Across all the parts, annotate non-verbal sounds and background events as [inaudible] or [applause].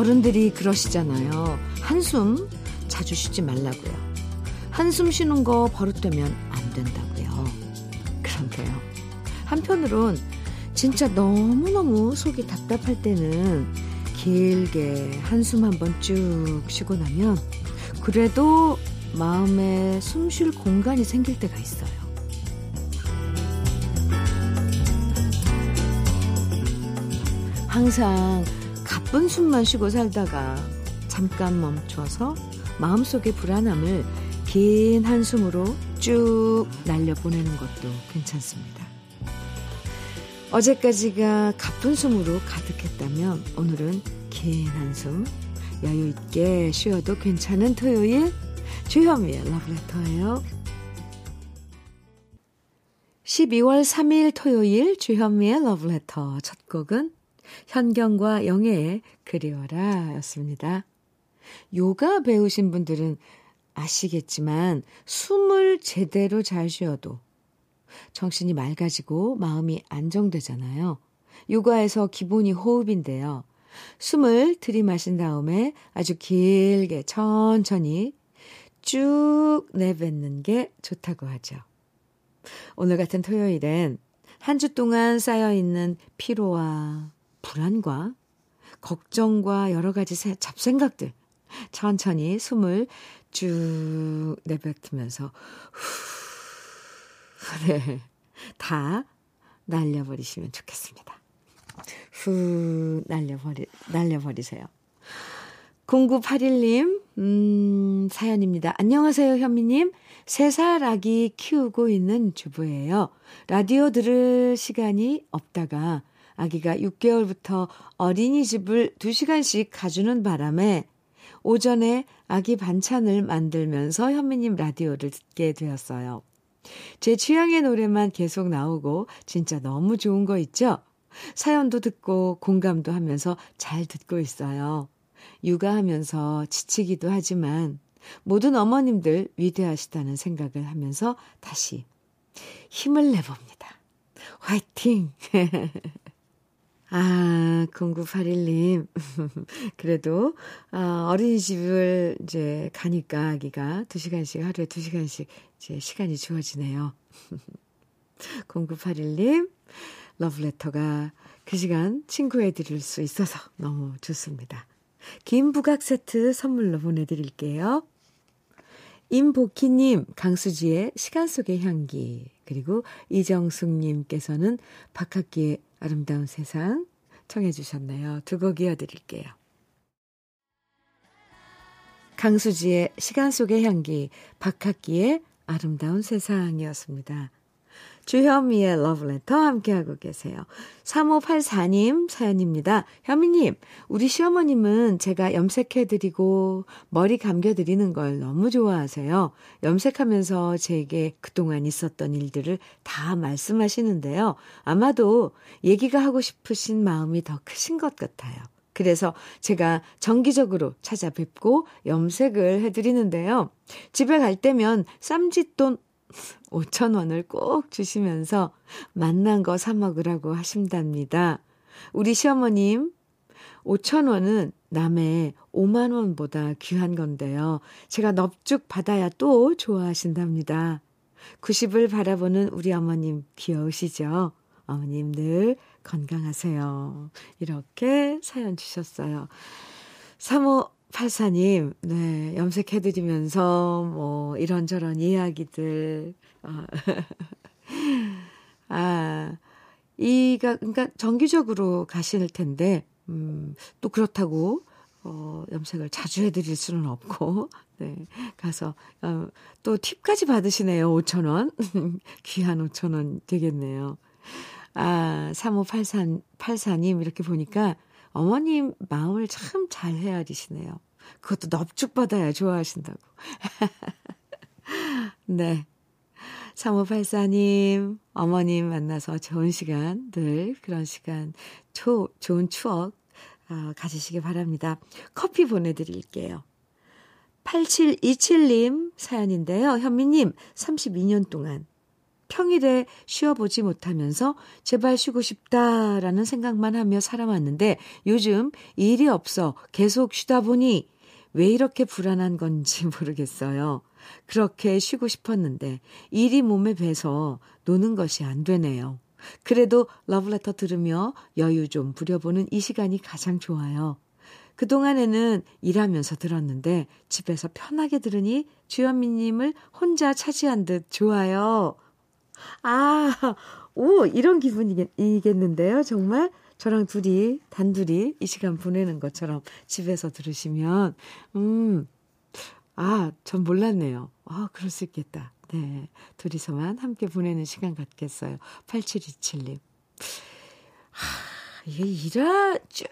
어른들이 그러시잖아요. 한숨 자주 쉬지 말라고요. 한숨 쉬는 거 버릇되면 안 된다고요. 그런데요. 한편으론 진짜 너무너무 속이 답답할 때는 길게 한숨 한번 쭉 쉬고 나면 그래도 마음에 숨 쉴 공간이 생길 때가 있어요. 항상 가쁜 숨만 쉬고 살다가 잠깐 멈춰서 마음속의 불안함을 긴 한숨으로 쭉 날려보내는 것도 괜찮습니다. 어제까지가 가쁜 숨으로 가득했다면 오늘은 긴 한숨 여유 있게 쉬어도 괜찮은 토요일 주현미의 러브레터예요. 12월 3일 토요일 주현미의 러브레터 첫 곡은 현경과 영애의 그리워라 였습니다. 요가 배우신 분들은 아시겠지만 숨을 제대로 잘 쉬어도 정신이 맑아지고 마음이 안정되잖아요. 요가에서 기본이 호흡인데요. 숨을 들이마신 다음에 아주 길게 천천히 쭉 내뱉는 게 좋다고 하죠. 오늘 같은 토요일엔 한 주 동안 쌓여있는 피로와 불안과 걱정과 여러 가지 잡생각들 천천히 숨을 쭉 내뱉으면서 후 네. 다 날려버리시면 좋겠습니다. 후, 날려버리, 날려버리세요. 0981님, 음, 사연입니다. 안녕하세요, 현미님. 세 살 아기 키우고 있는 주부예요. 라디오 들을 시간이 없다가 아기가 6개월부터 어린이집을 2시간씩 가주는 바람에 오전에 아기 반찬을 만들면서 현미님 라디오를 듣게 되었어요. 제 취향의 노래만 계속 나오고 진짜 너무 좋은 거 있죠? 사연도 듣고 공감도 하면서 잘 듣고 있어요. 육아하면서 지치기도 하지만 모든 어머님들 위대하시다는 생각을 하면서 다시 힘을 내봅니다. 화이팅! [laughs] 아, 0981님. [laughs] 그래도, 어, 어린이집을 이제 가니까 아기가 2시간씩, 하루에 2시간씩 이제 시간이 주어지네요. [laughs] 0981님, 러브레터가 그 시간 친구해 드릴 수 있어서 너무 좋습니다. 김부각 세트 선물로 보내드릴게요. 임복희님, 강수지의 시간 속의 향기, 그리고 이정숙님께서는 박학기의 아름다운 세상 청해 주셨네요. 두 곡 이어드릴게요. 강수지의 시간 속의 향기, 박학기의 아름다운 세상이었습니다. 주현미의 러브레터 함께하고 계세요. 3584님 사연입니다. 현미님, 우리 시어머님은 제가 염색해드리고 머리 감겨드리는 걸 너무 좋아하세요. 염색하면서 제게 그동안 있었던 일들을 다 말씀하시는데요. 아마도 얘기가 하고 싶으신 마음이 더 크신 것 같아요. 그래서 제가 정기적으로 찾아뵙고 염색을 해드리는데요. 집에 갈 때면 쌈짓돈 5천 원을 꼭 주시면서 만난 거 사 먹으라고 하신답니다. 우리 시어머님 5천 원은 남의 5만 원보다 귀한 건데요. 제가 넙죽 받아야 또 좋아하신답니다. 90을 바라보는 우리 어머님 귀여우시죠? 어머님 늘 건강하세요. 이렇게 사연 주셨어요. 3호 84님, 네, 염색해드리면서, 뭐, 이런저런 이야기들, 어, [laughs] 아, 이가, 그러니까 정기적으로 가실 텐데, 음, 또 그렇다고, 어, 염색을 자주 해드릴 수는 없고, [laughs] 네, 가서, 어, 또 팁까지 받으시네요, 5천원. [laughs] 귀한 5천원 되겠네요. 아, 3584, 84님, 이렇게 보니까, 어머님 마음을 참 잘 헤아리시네요. 그것도 넙죽 받아야 좋아하신다고. [laughs] 네. 3584님, 어머님 만나서 좋은 시간, 늘 그런 시간, 초, 좋은 추억, 어, 가지시기 바랍니다. 커피 보내드릴게요. 8727님 사연인데요. 현미님, 32년 동안 평일에 쉬어보지 못하면서 제발 쉬고 싶다라는 생각만 하며 살아왔는데 요즘 일이 없어 계속 쉬다 보니 왜 이렇게 불안한 건지 [laughs] 모르겠어요. 그렇게 쉬고 싶었는데 일이 몸에 배서 노는 것이 안 되네요. 그래도 러브레터 들으며 여유 좀 부려보는 이 시간이 가장 좋아요. 그동안에는 일하면서 들었는데 집에서 편하게 들으니 주현미님을 혼자 차지한 듯 좋아요. 아, 오, 이런 기분이겠는데요, 정말? 저랑 둘이, 단둘이 이 시간 보내는 것처럼 집에서 들으시면, 음, 아, 전 몰랐네요. 아, 그럴 수 있겠다. 네. 둘이서만 함께 보내는 시간 같겠어요. 8727님. 하, 이게 일하, 쭉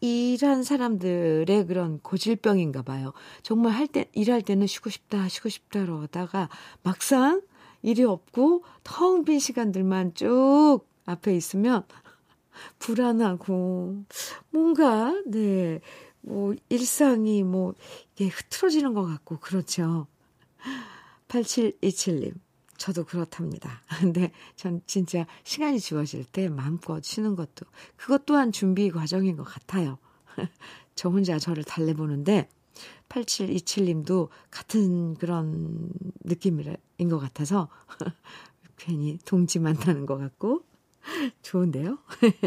일한 사람들의 그런 고질병인가 봐요. 정말 할 때, 일할 때는 쉬고 싶다, 쉬고 싶다 그러다가 막상 일이 없고 텅 빈 시간들만 쭉 앞에 있으면 [laughs] 불안하고 뭔가, 네, 뭐 일상이 뭐 이게 흐트러지는 것 같고 그렇죠. 8727님. 저도 그렇답니다. 근데 [laughs] 전 진짜 시간이 주어질 때 마음껏 쉬는 것도 그것 또한 준비 과정인 것 같아요. [laughs] 저 혼자 저를 달래보는데 8727님도 같은 그런 느낌인 것 같아서 [laughs] 괜히 동지 만나는 것 같고 좋은데요. [laughs]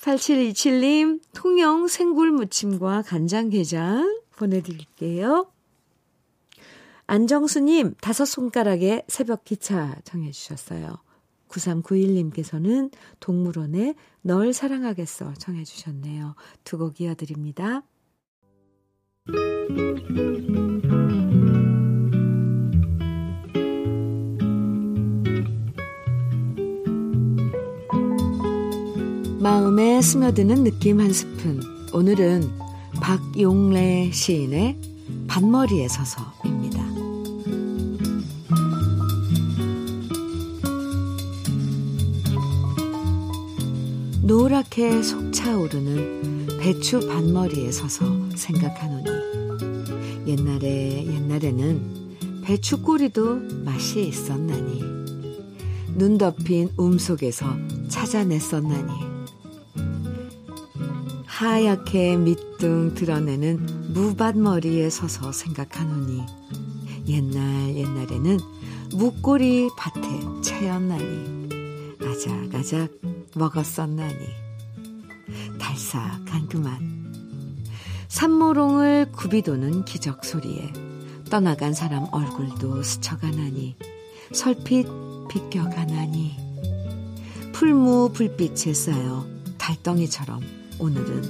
8727님 통영 생굴 무침과 간장게장 보내드릴게요. 안정수님, 다섯 손가락의 새벽 기차 정해 주셨어요. 9391님께서는 동물원에 널 사랑하겠어 정해 주셨네요. 두 곡 이어드립니다. 마음에 스며드는 느낌 한 스푼. 오늘은 박용래 시인의 반머리에 서서입니다. 노랗게 속차오르는 배추 반머리에 서서 생각하노니 옛날에 옛날에는 배추 꼬리도 맛이 있었나니 눈 덮인 움 속에서 찾아냈었나니 하얗게 밑둥 드러내는 무밭머리에 서서 생각하노니 옛날 옛날에는 무꼬리 밭에 차였나니 아작아작 먹었었나니 달싹한 그만 산모롱을 굽이도는 기적 소리에 떠나간 사람 얼굴도 스쳐가나니 설핏 비껴가나니. 풀무 불빛에 쌓여 달덩이처럼 오늘은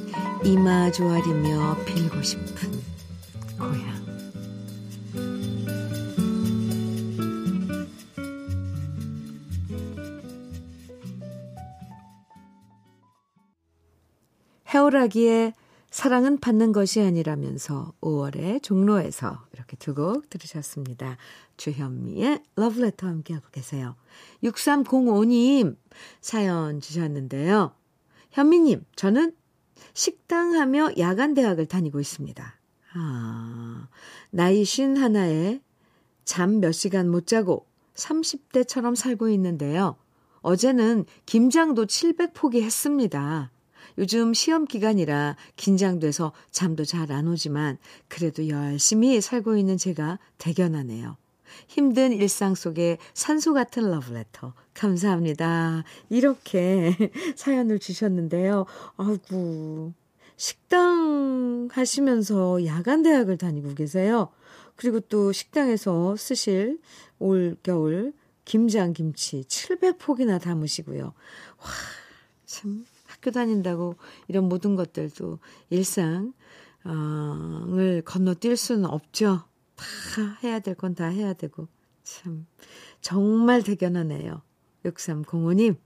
이마 조아리며 빌고 싶은 고향. 해오라기에 사랑은 받는 것이 아니라면서 5월에 종로에서 이렇게 두 곡 들으셨습니다. 주현미의 러브레터 함께하고 계세요. 6305님 사연 주셨는데요. 현미님, 저는 식당하며 야간대학을 다니고 있습니다. 아, 나이 쉰 하나에 잠 몇 시간 못 자고 30대처럼 살고 있는데요. 어제는 김장도 700포기 했습니다. 요즘 시험 기간이라 긴장돼서 잠도 잘 안 오지만 그래도 열심히 살고 있는 제가 대견하네요. 힘든 일상 속에 산소 같은 러브레터. 감사합니다. 이렇게 [laughs] 사연을 주셨는데요. 아이고, 식당 하시면서 야간 대학을 다니고 계세요. 그리고 또 식당에서 쓰실 올 겨울 김장 김치 700포기나 담으시고요. 와, 참 학교 다닌다고 이런 모든 것들도 일상을 건너뛸 수는 없죠. 다 해야 될 건 다 해야 되고. 참, 정말 대견하네요. 6305님.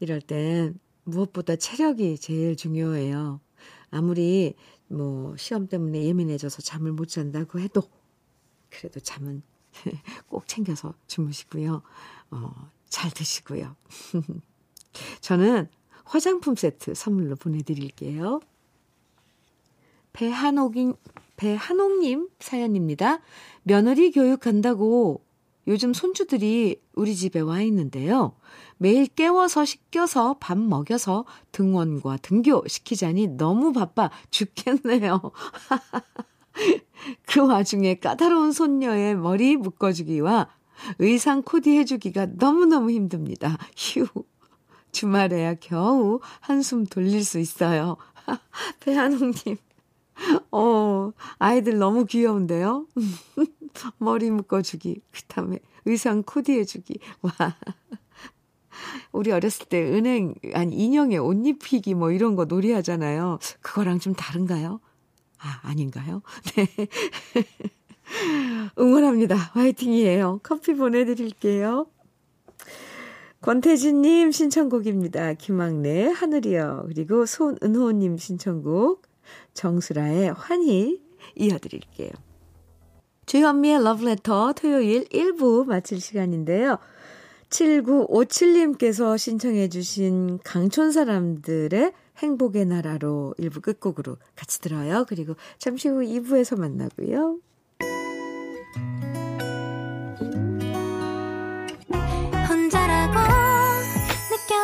이럴 땐 무엇보다 체력이 제일 중요해요. 아무리 뭐 시험 때문에 예민해져서 잠을 못 잔다고 해도 그래도 잠은 [laughs] 꼭 챙겨서 주무시고요. 어, 잘 드시고요. [laughs] 저는 화장품 세트 선물로 보내드릴게요. 배한옥인, 배한옥님 사연입니다. 며느리 교육한다고 요즘 손주들이 우리 집에 와 있는데요. 매일 깨워서 씻겨서 밥 먹여서 등원과 등교 시키자니 너무 바빠 죽겠네요. [laughs] 그 와중에 까다로운 손녀의 머리 묶어주기와 의상 코디 해주기가 너무너무 힘듭니다. 휴. 주말에야 겨우 한숨 돌릴 수 있어요. [laughs] 배한웅님. 어, 아이들 너무 귀여운데요? [laughs] 머리 묶어주기, 그 다음에 의상 코디해주기. 와. 우리 어렸을 때 은행, 아니, 인형에 옷 입히기 뭐 이런 거 놀이 하잖아요. 그거랑 좀 다른가요? 아, 아닌가요? [laughs] 네. 응원합니다. 화이팅이에요. 커피 보내드릴게요. 권태진님 신청곡입니다. 김학래 하늘이요. 그리고 손은호님 신청곡 정수라의 환희 이어드릴게요. 주현미의 러브레터 토요일 1부 마칠 시간인데요. 7957님께서 신청해 주신 강촌 사람들의 행복의 나라로 1부 끝곡으로 같이 들어요. 그리고 잠시 후 2부에서 만나고요.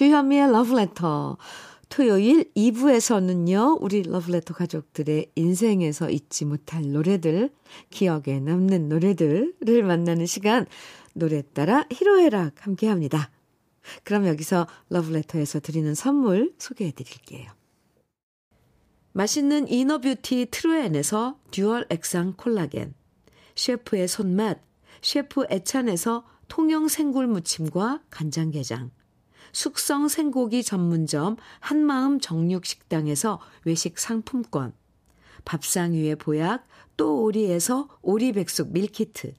주현미의 Letter. 토요일 2부에서는요, 우리 러브레터 가족들의 인생에서 잊지 못할 노래들, 기억에 남는 노래들을 만나는 시간, 노래 따라 희로애락 함께 합니다. 그럼 여기서 러브레터에서 드리는 선물 소개해 드릴게요. 맛있는 inner beauty 트루엔에서 dual 액상 콜라겐, 셰프의 손맛, 셰프 애찬에서 통영 생굴 무침과 간장게장, 숙성 생고기 전문점 한마음 정육식당에서 외식 상품권, 밥상 위의 보약 또 오리에서 오리백숙 밀키트,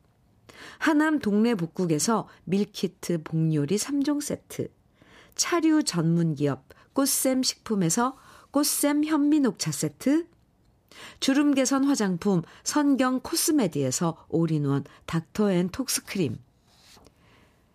하남 동네 복국에서 밀키트 복요리 3종 세트, 차류 전문기업 꽃샘 식품에서 꽃샘 현미녹차 세트, 주름 개선 화장품 선경 코스메디에서 올인원 닥터앤톡스크림,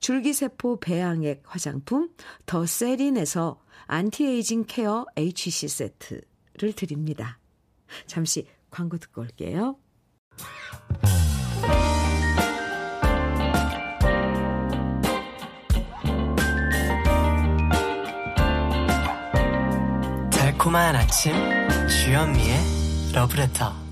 줄기세포 배양액 화장품 더 세린에서 anti-aging care HC 세트를 드립니다. 잠시 광고 듣고 올게요. 달콤한 아침 주현미의 러브레터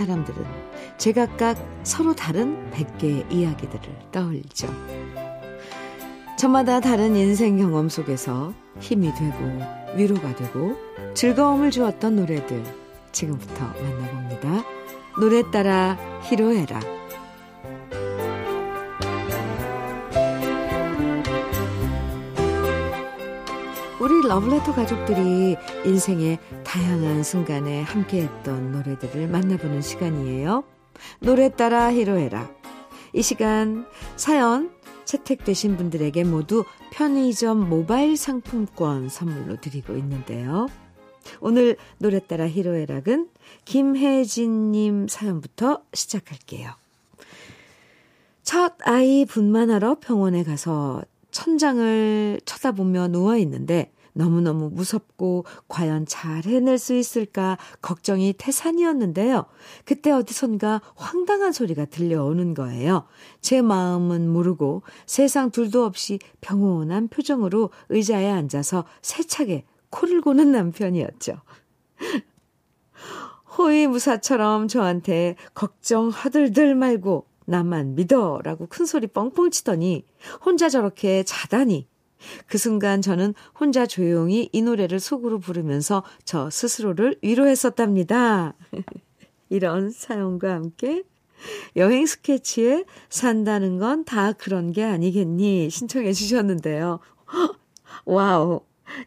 사람들은 제각각 서로 다른 100개의 이야기들을 떠올리죠. 저마다 다른 인생 경험 속에서 힘이 되고 위로가 되고 즐거움을 주었던 노래들 지금부터 만나봅니다. 노래 따라 히로에라 우리 러블레터 가족들이 인생의 다양한 순간에 함께했던 노래들을 만나보는 시간이에요. 노래 따라 히로에라. 이 시간 사연 채택되신 분들에게 모두 편의점 모바일 상품권 선물로 드리고 있는데요. 오늘 노래 따라 히로에락은 김혜진님 사연부터 시작할게요. 첫 아이 분만하러 병원에 가서 천장을 쳐다보며 누워 있는데 너무너무 무섭고 과연 잘 해낼 수 있을까 걱정이 태산이었는데요. 그때 어디선가 황당한 소리가 들려오는 거예요. 제 마음은 모르고 세상 둘도 없이 평온한 표정으로 의자에 앉아서 세차게 코를 고는 남편이었죠. [laughs] 호위무사처럼 저한테 걱정 하들들 말고 나만 믿어 라고 큰 소리 뻥뻥 치더니 혼자 저렇게 자다니 그 순간 저는 혼자 조용히 이 노래를 속으로 부르면서 저 스스로를 위로했었답니다. [laughs] 이런 사연과 함께 여행 스케치의 산다는 건 다 그런 게 아니겠니 신청해 주셨는데요. [gasps] 와우.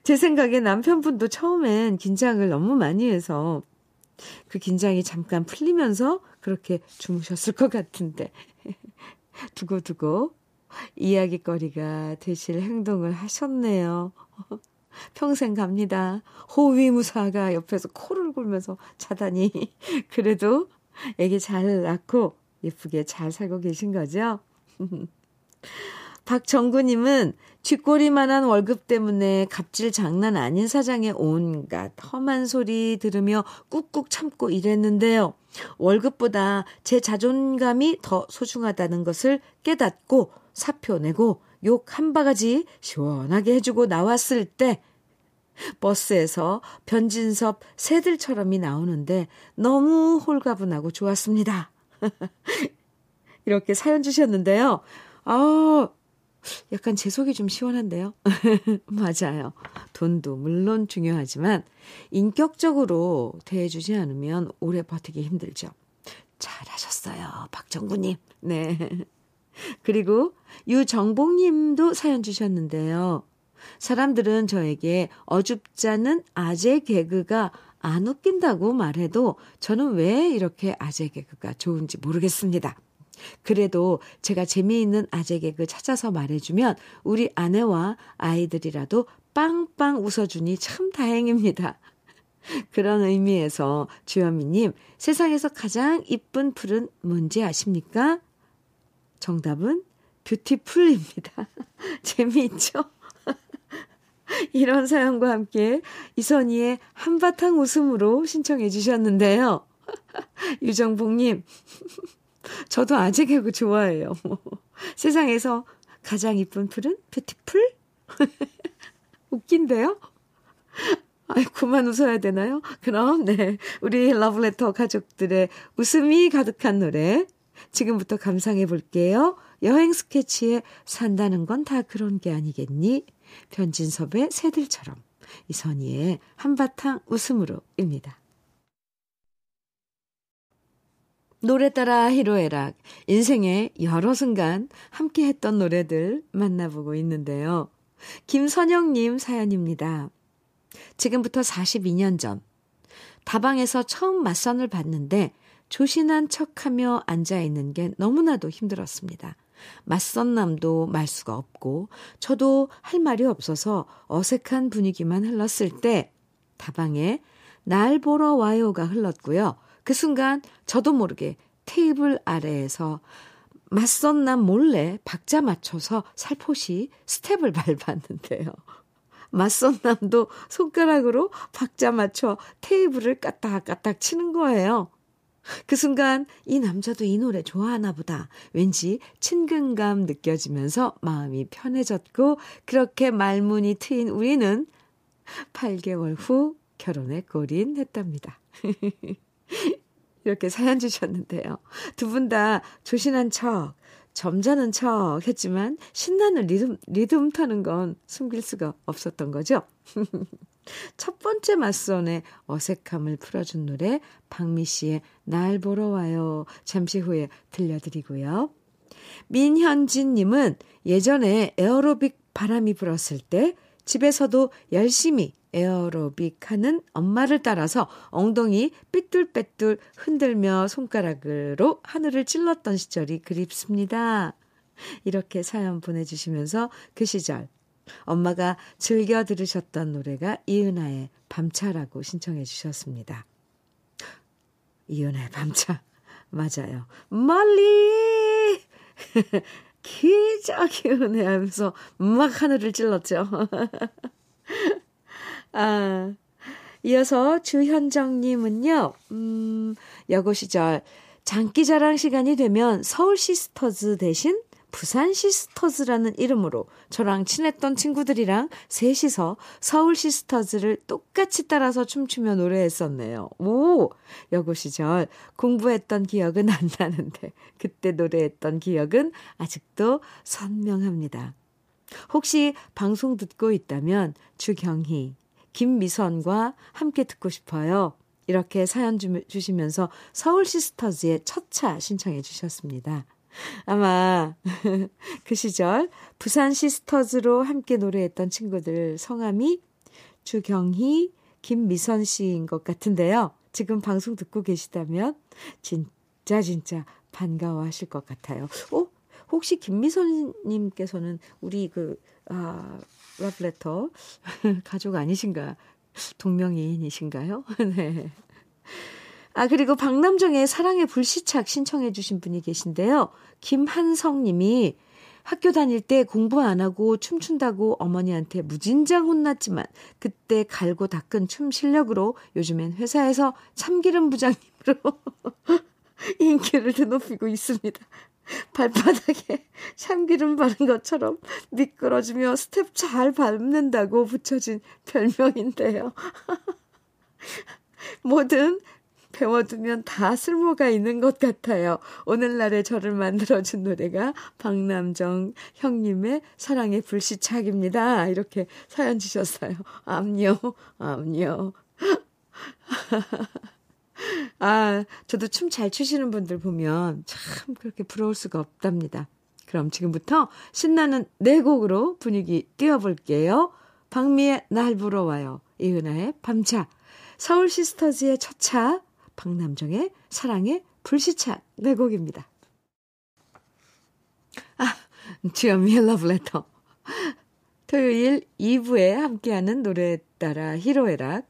제 생각에 남편분도 처음엔 긴장을 너무 많이 해서 그 긴장이 잠깐 풀리면서 그렇게 주무셨을 것 같은데. [laughs] 두고두고 이야기거리가 되실 행동을 하셨네요. [laughs] 평생 갑니다. 호위무사가 옆에서 코를 골면서 자다니. [laughs] 그래도 애기 잘 낳고 예쁘게 잘 살고 계신 거죠? [laughs] 박정구님은 쥐꼬리만한 월급 때문에 갑질 장난 아닌 사장의 온갖 험한 소리 들으며 꾹꾹 참고 일했는데요. 월급보다 제 자존감이 더 소중하다는 것을 깨닫고 사표 내고 욕 한 바가지 시원하게 해주고 나왔을 때 버스에서 변진섭 새들처럼이 나오는데 너무 홀가분하고 좋았습니다. [laughs] 이렇게 사연 주셨는데요. 아, 약간 제 속이 좀 시원한데요? [laughs] 맞아요. 돈도 물론 중요하지만 인격적으로 대해주지 않으면 오래 버티기 힘들죠. 잘하셨어요. 박정구님. 네. 그리고 유정복님도 사연 주셨는데요. 사람들은 저에게 어줍잖은 아재 개그가 안 웃긴다고 말해도 저는 왜 이렇게 아재 개그가 좋은지 모르겠습니다. 그래도 제가 재미있는 아재 개그 찾아서 말해주면 우리 아내와 아이들이라도 빵빵 웃어주니 참 다행입니다. 그런 의미에서 주현미님, 세상에서 가장 이쁜 풀은 뭔지 아십니까? 정답은 뷰티풀입니다. [laughs] 재미있죠? [laughs] 이런 사연과 함께 이선희의 한바탕 웃음으로 신청해 주셨는데요. [laughs] 유정복님, 저도 아재 개그 좋아해요. 세상에서 가장 이쁜 풀은 뷰티풀? 웃긴데요? 아이, 그만 웃어야 되나요? 그럼, 네. 우리 러브레터 가족들의 웃음이 가득한 노래. 지금부터 감상해 볼게요. 여행 스케치에 산다는 건 다 그런 게 아니겠니? 변진섭의 새들처럼. 이선희의 한바탕 웃음으로입니다. 노래 따라 히로에락. 인생의 여러 순간 함께 했던 노래들 만나보고 있는데요. 김선영님 사연입니다. 지금부터 42년 전, 다방에서 처음 맞선을 봤는데 조신한 척 하며 앉아 있는 게 너무나도 힘들었습니다. 맞선 남도 말 수가 없고, 저도 할 말이 없어서 어색한 분위기만 흘렀을 때, 다방에 날 보러 와요가 흘렀고요. 그 순간 저도 모르게 테이블 아래에서 맞선 남 몰래 박자 맞춰서 살포시 스텝을 [laughs] 밟았는데요. 맞선 남도 손가락으로 박자 맞춰 테이블을 까딱까딱 치는 거예요. 그 순간 이 남자도 이 노래 좋아하나 보다. 왠지 친근감 느껴지면서 마음이 편해졌고 그렇게 말문이 트인 우리는 8개월 후 결혼에 골인했답니다. [laughs] 이렇게 사연 주셨는데요. 두 분 다 조신한 척, 점잖은 척 했지만 신나는 리듬, 리듬 타는 건 숨길 수가 없었던 거죠. [laughs] 첫 번째 맞선의 어색함을 풀어준 노래 박미 씨의 날 보러 와요. 잠시 후에 들려드리고요. 민현진 님은 예전에 에어로빅 바람이 불었을 때 집에서도 열심히 에어로빅 하는 엄마를 따라서 엉덩이 삐뚤빼뚤 흔들며 손가락으로 하늘을 찔렀던 시절이 그립습니다. 이렇게 사연 보내주시면서 그 시절 엄마가 즐겨 들으셨던 노래가 이은하의 밤차라고 신청해 주셨습니다. 이은하의 밤차. [laughs] 맞아요. 멀리! [laughs] 우네 하면서 막 하늘을 찔렀죠. [laughs] 아, 이어서 주현정님은요, 음, 여고 시절 장기자랑 시간이 되면 서울 시스터즈 대신 부산 시스터즈라는 이름으로 저랑 친했던 친구들이랑 셋이서 서울 시스터즈를 똑같이 따라서 춤추며 노래했었네요. 오! 여고 시절 공부했던 기억은 안 나는데 그때 노래했던 기억은 아직도 선명합니다. 혹시 방송 듣고 있다면 주경희, 김미선과 함께 듣고 싶어요. 이렇게 사연 주시면서 서울 시스터즈의 첫 차 신청해 주셨습니다. 아마 [laughs] 그 시절 부산 시스터즈로 함께 노래했던 친구들 성함이 주경희, 김미선 씨인 것 같은데요. 지금 방송 듣고 계시다면 진짜 진짜 반가워하실 것 같아요. 어? 혹시 김미선 님께서는 우리 그, 아, 러브레터 [laughs] 가족 아니신가? 동명이인이신가요? [laughs] 네. 아, 그리고 박남정의 사랑의 불시착 신청해 주신 분이 계신데요. 김한성 님이 학교 다닐 때 공부 안 하고 춤춘다고 어머니한테 무진장 혼났지만 그때 갈고 닦은 춤 실력으로 요즘엔 회사에서 참기름 부장님으로 [laughs] 인기를 드높이고 있습니다. 발바닥에 참기름 바른 것처럼 미끄러지며 스텝 잘 밟는다고 붙여진 별명인데요. [laughs] 뭐든 배워두면 다 쓸모가 있는 것 같아요. 오늘날의 저를 만들어준 노래가 박남정 형님의 사랑의 불시착입니다. 이렇게 사연 주셨어요. 암요, 암요. [laughs] 아, 저도 춤 잘 추시는 분들 보면 참 그렇게 부러울 수가 없답니다. 그럼 지금부터 신나는 네 곡으로 분위기 띄워볼게요. 박미의 날 부러워요. 이은아의 밤차. 서울 시스터즈의 첫 차. 박남정의 사랑의 불시착 네 곡입니다. 아, 주현미의 러브레터. 토요일 2부에 함께하는 노래 따라 히로에락.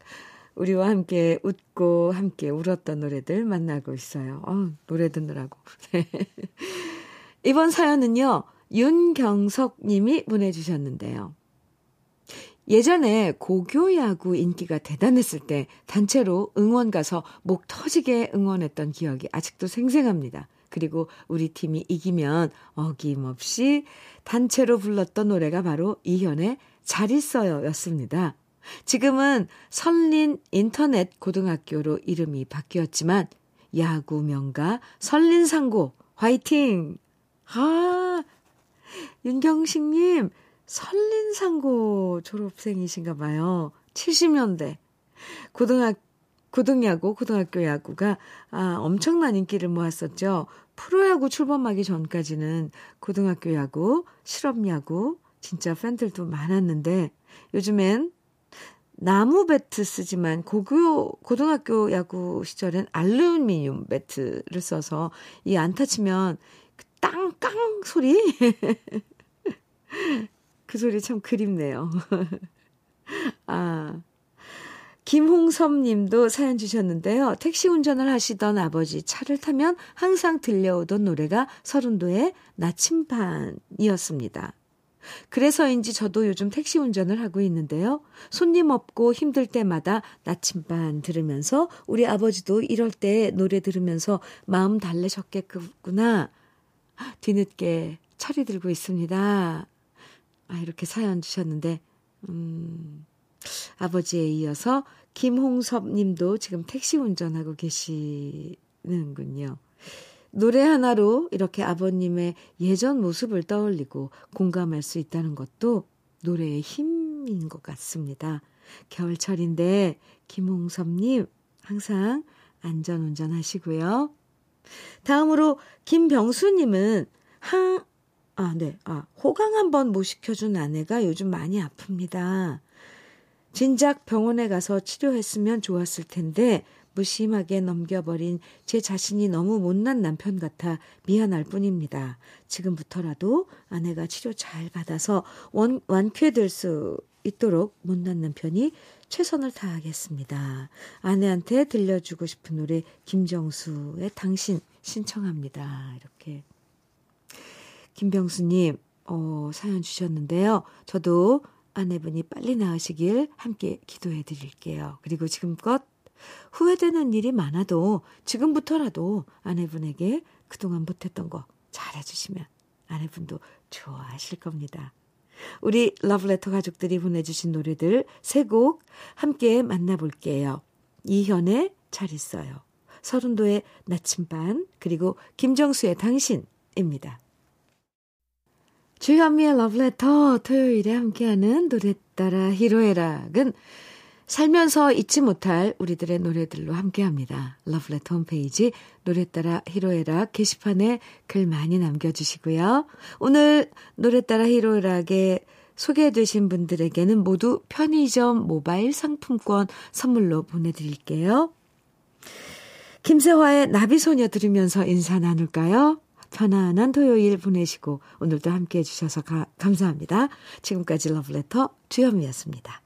우리와 함께 웃고 함께 울었던 노래들 만나고 있어요. 어, 노래 듣느라고. 이번 사연은요, 윤경석 님이 보내주셨는데요. 예전에 고교야구 인기가 대단했을 때 단체로 응원 가서 목 터지게 응원했던 기억이 아직도 생생합니다. 그리고 우리 팀이 이기면 어김없이 단체로 불렀던 노래가 바로 이현의 잘 있어요 였습니다. 지금은 설린 인터넷 고등학교로 이름이 바뀌었지만 야구 명가 설린상고 화이팅! 아, 윤경식님, 설린상고 졸업생이신가 봐요. 70년대. 고등학, 고등야구, 고등학교 야구가, 아, 엄청난 인기를 모았었죠. 프로야구 출범하기 전까지는 고등학교 야구, 실업야구, 진짜 팬들도 많았는데, 요즘엔 나무 배트 쓰지만 고교 고등학교 야구 시절엔 알루미늄 배트를 써서 이 안타 치면 그 땅깡 소리 [laughs] 그 소리 참 그립네요. [laughs] 아. 김홍섭 님도 사연 주셨는데요. 택시 운전을 하시던 아버지 차를 타면 항상 들려오던 노래가 서른도의 나침반이었습니다. 그래서인지 저도 요즘 택시 운전을 하고 있는데요. 손님 없고 힘들 때마다 나침반 들으면서 우리 아버지도 이럴 때 노래 들으면서 마음 달래셨겠구나. 뒤늦게 차리 들고 있습니다. 아, 이렇게 사연 주셨는데, 음, 아버지에 이어서 김홍섭 님도 지금 택시 운전하고 계시는군요. 노래 하나로 이렇게 아버님의 예전 모습을 떠올리고 공감할 수 있다는 것도 노래의 힘인 것 같습니다. 겨울철인데, 김홍섭님, 항상 안전 운전 하시고요. 다음으로 김병수님은 한, 아, 네. 아, 호강 한번 못 시켜준 아내가 요즘 많이 아픕니다. 진작 병원에 가서 치료했으면 좋았을 텐데 무심하게 넘겨버린 제 자신이 너무 못난 남편 같아 미안할 뿐입니다. 지금부터라도 아내가 치료 잘 받아서 원, 완쾌될 수 있도록 못난 남편이 최선을 다하겠습니다. 아내한테 들려주고 싶은 노래 김정수의 당신 신청합니다. 이렇게 김병수님 어, 사연 주셨는데요. 저도 아내분이 빨리 나으시길 함께 기도해 드릴게요. 그리고 지금껏 후회되는 일이 많아도 지금부터라도 아내분에게 그동안 못했던 거 잘해주시면 아내분도 좋아하실 겁니다. 우리 러브레터 가족들이 보내주신 노래들 세 곡 함께 만나볼게요. 이현의 잘 있어요. 서른도의 나침반 그리고 김정수의 당신입니다. 주현미의 러브레터 토요일에 함께하는 노래 따라 히로에락은 살면서 잊지 못할 우리들의 노래들로 함께합니다. 러브레터 홈페이지 노래 따라 히로에락 게시판에 글 많이 남겨주시고요. 오늘 노래 따라 히로에락에 소개되신 분들에게는 모두 편의점 모바일 상품권 선물로 보내드릴게요. 김세화의 나비소녀 들으면서 인사 나눌까요? 편안한 토요일 보내시고 오늘도 함께 해주셔서 가, 감사합니다. 지금까지 러브레터 주현미였습니다.